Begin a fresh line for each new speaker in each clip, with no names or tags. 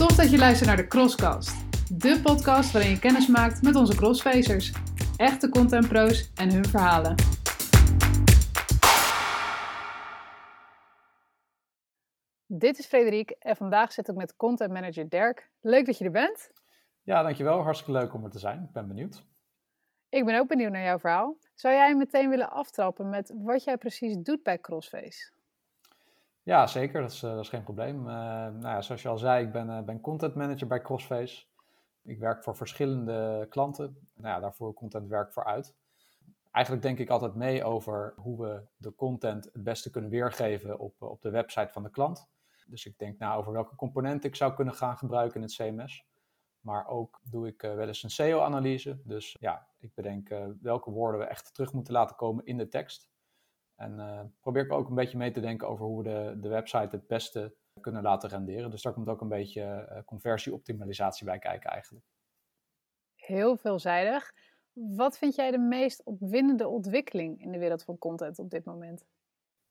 Tof dat je luistert naar de Crosscast. De podcast waarin je kennis maakt met onze crossfacers. Echte contentpro's en hun verhalen. Dit is Frederik en vandaag zit ik met content manager Dirk. Leuk dat je er bent.
Ja, dankjewel. Hartstikke leuk om er te zijn. Ik ben benieuwd.
Ik ben ook benieuwd naar jouw verhaal. Zou jij meteen willen aftrappen met wat jij precies doet bij Crossface?
Ja, zeker. Dat is, uh, dat is geen probleem. Uh, nou ja, zoals je al zei, ik ben, uh, ben content manager bij Crossface. Ik werk voor verschillende klanten. Nou ja, daarvoor content werk voor uit. Eigenlijk denk ik altijd mee over hoe we de content het beste kunnen weergeven op, op de website van de klant. Dus ik denk na over welke componenten ik zou kunnen gaan gebruiken in het CMS. Maar ook doe ik wel eens een SEO-analyse. Dus ja, ik bedenk welke woorden we echt terug moeten laten komen in de tekst. En uh, probeer ik ook een beetje mee te denken over hoe we de, de website het beste kunnen laten renderen. Dus daar komt ook een beetje uh, conversieoptimalisatie bij kijken eigenlijk.
Heel veelzijdig. Wat vind jij de meest opwindende ontwikkeling in de wereld van content op dit moment?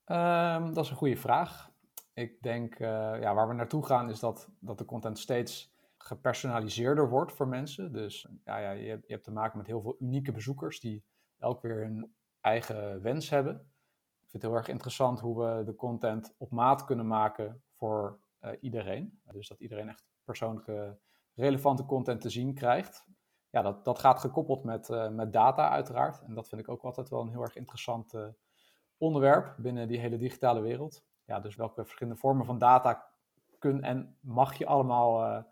Um, dat is een goede vraag. Ik denk, uh, ja, waar we naartoe gaan is dat, dat de content steeds gepersonaliseerder wordt voor mensen. Dus ja, ja, je, hebt, je hebt te maken met heel veel unieke bezoekers die elk weer hun eigen wens hebben. Vind het heel erg interessant hoe we de content op maat kunnen maken voor uh, iedereen. Dus dat iedereen echt persoonlijke, relevante content te zien krijgt. Ja, dat, dat gaat gekoppeld met, uh, met data uiteraard. En dat vind ik ook altijd wel een heel erg interessant uh, onderwerp binnen die hele digitale wereld. Ja, dus welke verschillende vormen van data kun en mag je allemaal,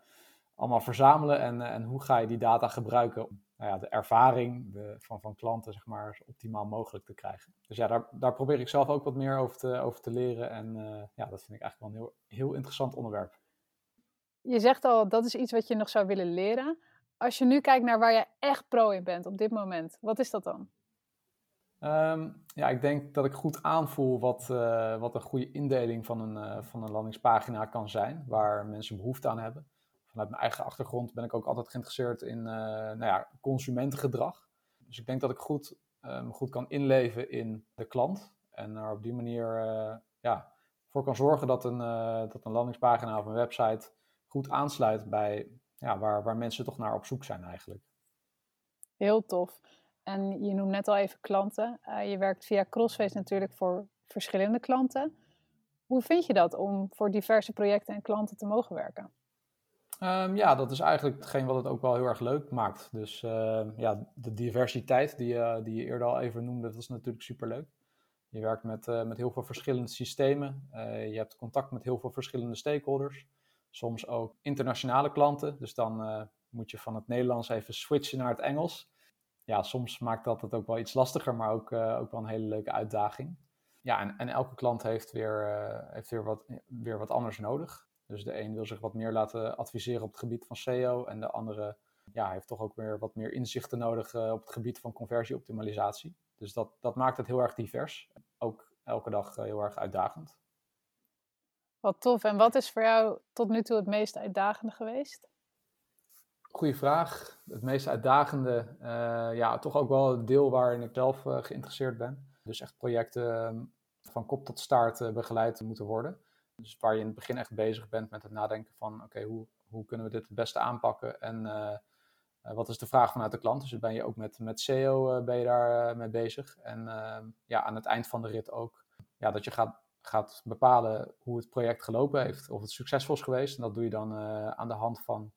allemaal verzamelen en, en hoe ga je die data gebruiken nou ja, de ervaring de, van, van klanten zeg maar, optimaal mogelijk te krijgen. Dus ja, daar, daar probeer ik zelf ook wat meer over te, over te leren. En uh, ja, dat vind ik eigenlijk wel een heel, heel interessant onderwerp.
Je zegt al, dat is iets wat je nog zou willen leren. Als je nu kijkt naar waar je echt pro in bent op dit moment, wat is dat dan?
Um, ja, ik denk dat ik goed aanvoel wat, uh, wat een goede indeling van een, uh, van een landingspagina kan zijn, waar mensen behoefte aan hebben vanuit mijn eigen achtergrond ben ik ook altijd geïnteresseerd in uh, nou ja, consumentengedrag. Dus ik denk dat ik goed, um, goed kan inleven in de klant. En er op die manier uh, ja, voor kan zorgen dat een, uh, dat een landingspagina of een website goed aansluit bij ja, waar, waar mensen toch naar op zoek zijn eigenlijk.
Heel tof. En je noemt net al even klanten. je werkt via Crossface natuurlijk voor verschillende klanten. Hoe vind je dat om voor diverse projecten en klanten te mogen werken?
Um, ja, dat is eigenlijk hetgeen wat het ook wel heel erg leuk maakt. Dus uh, ja, de diversiteit die, uh, die je eerder al even noemde, dat is natuurlijk superleuk. Je werkt met, uh, met heel veel verschillende systemen. je hebt contact met heel veel verschillende stakeholders. Soms ook internationale klanten. Dus dan moet je van het Nederlands even switchen naar het Engels. Ja, soms maakt dat het ook wel iets lastiger, maar ook, ook wel een hele leuke uitdaging. Ja, en, en elke klant heeft weer, heeft weer, wat, weer wat anders nodig. Dus de een wil zich wat meer laten adviseren op het gebied van SEO en de andere ja, heeft toch ook weer wat meer inzichten nodig uh, op het gebied van conversieoptimalisatie. Dus dat, dat maakt het heel erg divers. Ook elke dag uh, heel erg uitdagend.
Wat tof. En wat is voor jou tot nu toe het meest uitdagende geweest?
Goeie vraag. Het meest uitdagende, uh, ja, toch ook wel het deel waarin ik zelf geïnteresseerd ben. Dus echt projecten ehm, van kop tot staart begeleid moeten worden. Dus waar je in het begin echt bezig bent met het nadenken van oké, hoe, hoe kunnen we dit het beste aanpakken en uh, wat is de vraag vanuit de klant? Dus ben je ook met, met SEO uh, ben je daar mee bezig. En ehm, ja, aan het eind van de rit ook ja, dat je gaat, gaat bepalen hoe het project gelopen heeft, of het succesvol is geweest. En dat doe je dan aan de hand van,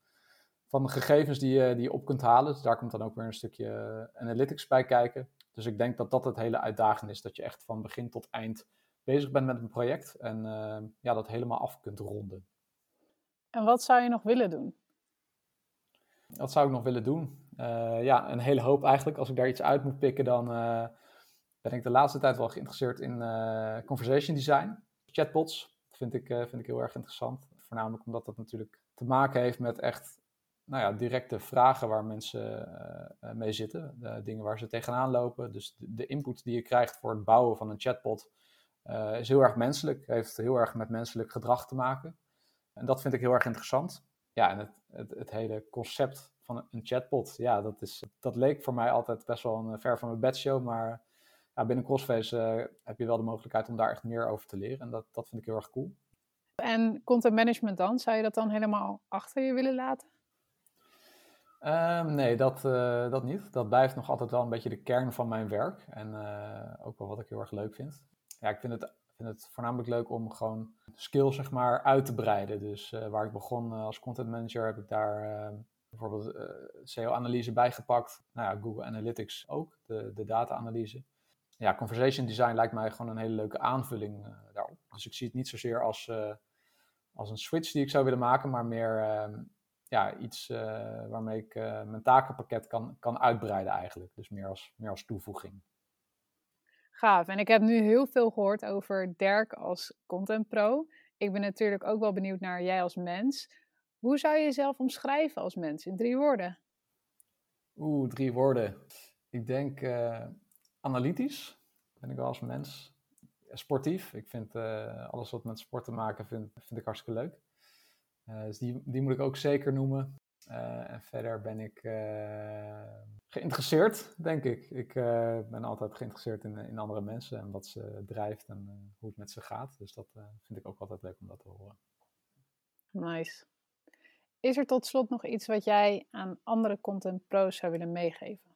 van de gegevens die je, die je op kunt halen. Dus daar komt dan ook weer een stukje analytics bij kijken. Dus ik denk dat dat het hele uitdaging is, dat je echt van begin tot eind bezig bent met een project en uh, ja, dat helemaal af kunt ronden.
En wat zou je nog willen doen?
Wat zou ik nog willen doen? Uh, ja, een hele hoop eigenlijk. Als ik daar iets uit moet pikken, dan uh, ben ik de laatste tijd wel geïnteresseerd in conversation design. Chatbots vind ik, vind ik heel erg interessant. Voornamelijk omdat dat natuurlijk te maken heeft met echt nou ja, directe vragen waar mensen mee zitten. dingen waar ze tegenaan lopen. Dus de, de input die je krijgt voor het bouwen van een chatbot uh, is heel erg menselijk, heeft heel erg met menselijk gedrag te maken. En dat vind ik heel erg interessant. Ja, en het, het, het hele concept van een chatbot, ja, dat, is, dat leek voor mij altijd best wel een ver van mijn bedshow, maar ja, binnen Crossface uh, heb je wel de mogelijkheid om daar echt meer over te leren. En dat, dat vind ik heel erg cool.
En content management dan? Zou je dat dan helemaal achter je willen laten?
Ehm, nee, dat, uh, dat niet. Dat blijft nog altijd wel een beetje de kern van mijn werk. En ook wel wat ik heel erg leuk vind. Ja, ik vind het, vind het voornamelijk leuk om gewoon skills zeg maar uit te breiden. Dus uh, waar ik begon als content manager heb ik daar ehm, bijvoorbeeld SEO-analyse bijgepakt. Nou ja, Google Analytics ook, de, de data-analyse. Ja, conversation design lijkt mij gewoon een hele leuke aanvulling daarop. Dus ik zie het niet zozeer als, als een switch die ik zou willen maken, maar meer ehm, ja, iets waarmee ik mijn takenpakket kan, kan uitbreiden eigenlijk. Dus meer als, meer als toevoeging.
Gaaf. En ik heb nu heel veel gehoord over Dirk als content pro. Ik ben natuurlijk ook wel benieuwd naar jij als mens. Hoe zou je jezelf omschrijven als mens in drie woorden?
Oeh, drie woorden. Ik denk uh, analytisch, ben ik wel als mens. Sportief. Ik vind alles wat met sport te maken vind, vind ik hartstikke leuk. Dus die, die moet ik ook zeker noemen. Uh, en verder ben ik uh, geïnteresseerd, denk ik. Ik ben altijd geïnteresseerd in, in andere mensen en wat ze drijft en hoe het met ze gaat. Dus dat vind ik ook altijd leuk om dat te horen.
Nice. Is er tot slot nog iets wat jij aan andere content pro's zou willen meegeven?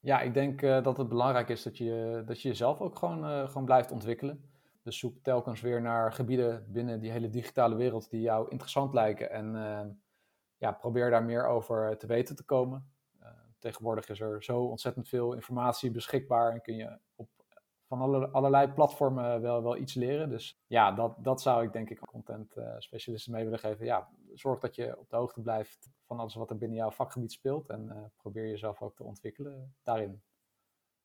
Ja, ik denk dat het belangrijk is dat je, dat je jezelf ook gewoon, gewoon blijft ontwikkelen. Dus zoek telkens weer naar gebieden binnen die hele digitale wereld die jou interessant lijken. En ja, probeer daar meer over te weten te komen. Uh, tegenwoordig is er zo ontzettend veel informatie beschikbaar en kun je op van alle, allerlei platformen wel, wel iets leren. Dus ja, dat, dat zou ik denk ik content specialisten mee willen geven. Ja, zorg dat je op de hoogte blijft van alles wat er binnen jouw vakgebied speelt. En probeer jezelf ook te ontwikkelen daarin.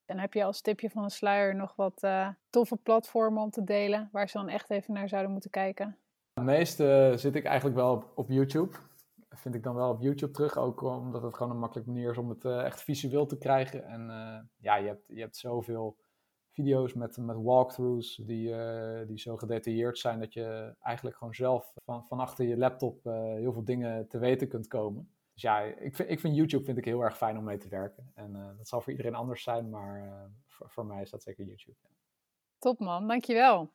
En heb je als tipje van een sluier nog wat uh, toffe platformen om te delen, waar ze dan echt even naar zouden moeten kijken?
Het meeste zit ik eigenlijk wel op, op YouTube. Vind ik dan wel op YouTube terug, ook omdat het gewoon een makkelijke manier is om het uh, echt visueel te krijgen. En uh, ja, je hebt, je hebt zoveel video's met, met walkthroughs die, die zo gedetailleerd zijn dat je eigenlijk gewoon zelf van, van achter je laptop heel veel dingen te weten kunt komen. Dus ja, ik vind, ik vind YouTube vind ik heel erg fijn om mee te werken. En dat zal voor iedereen anders zijn, maar voor, voor, mij is dat zeker YouTube. Ja.
Top man, dankjewel.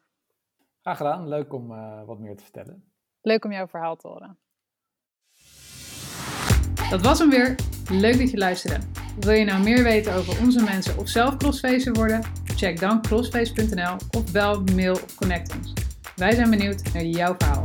Graag gedaan, leuk om uh, wat meer te vertellen.
Leuk om jouw verhaal te horen. Dat was hem weer. Leuk dat je luisterde. Wil je nou meer weten over onze mensen of zelf crossfacer worden? Check dan crossface.nl of bel, mail of connect ons. Wij zijn benieuwd naar jouw verhaal.